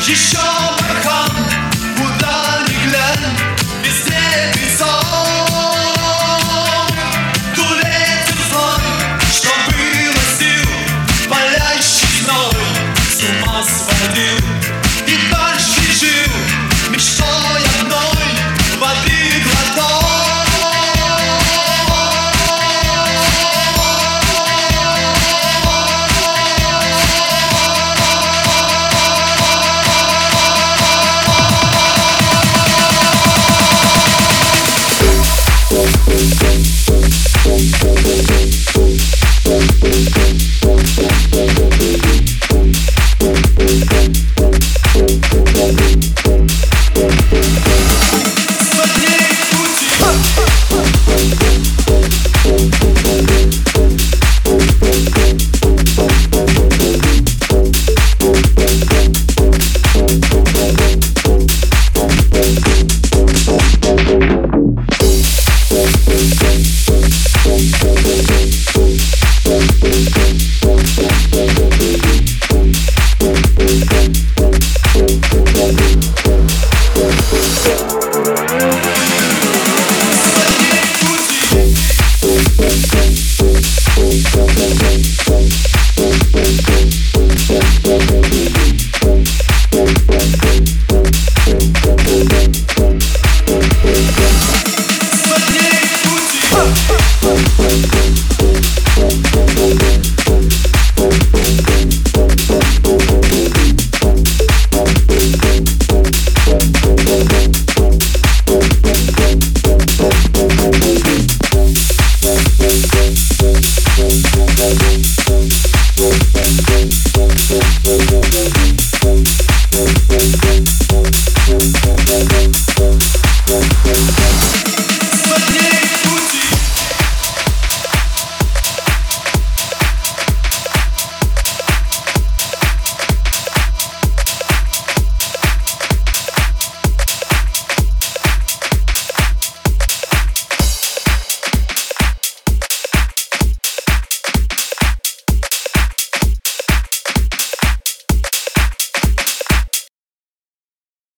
J'y chante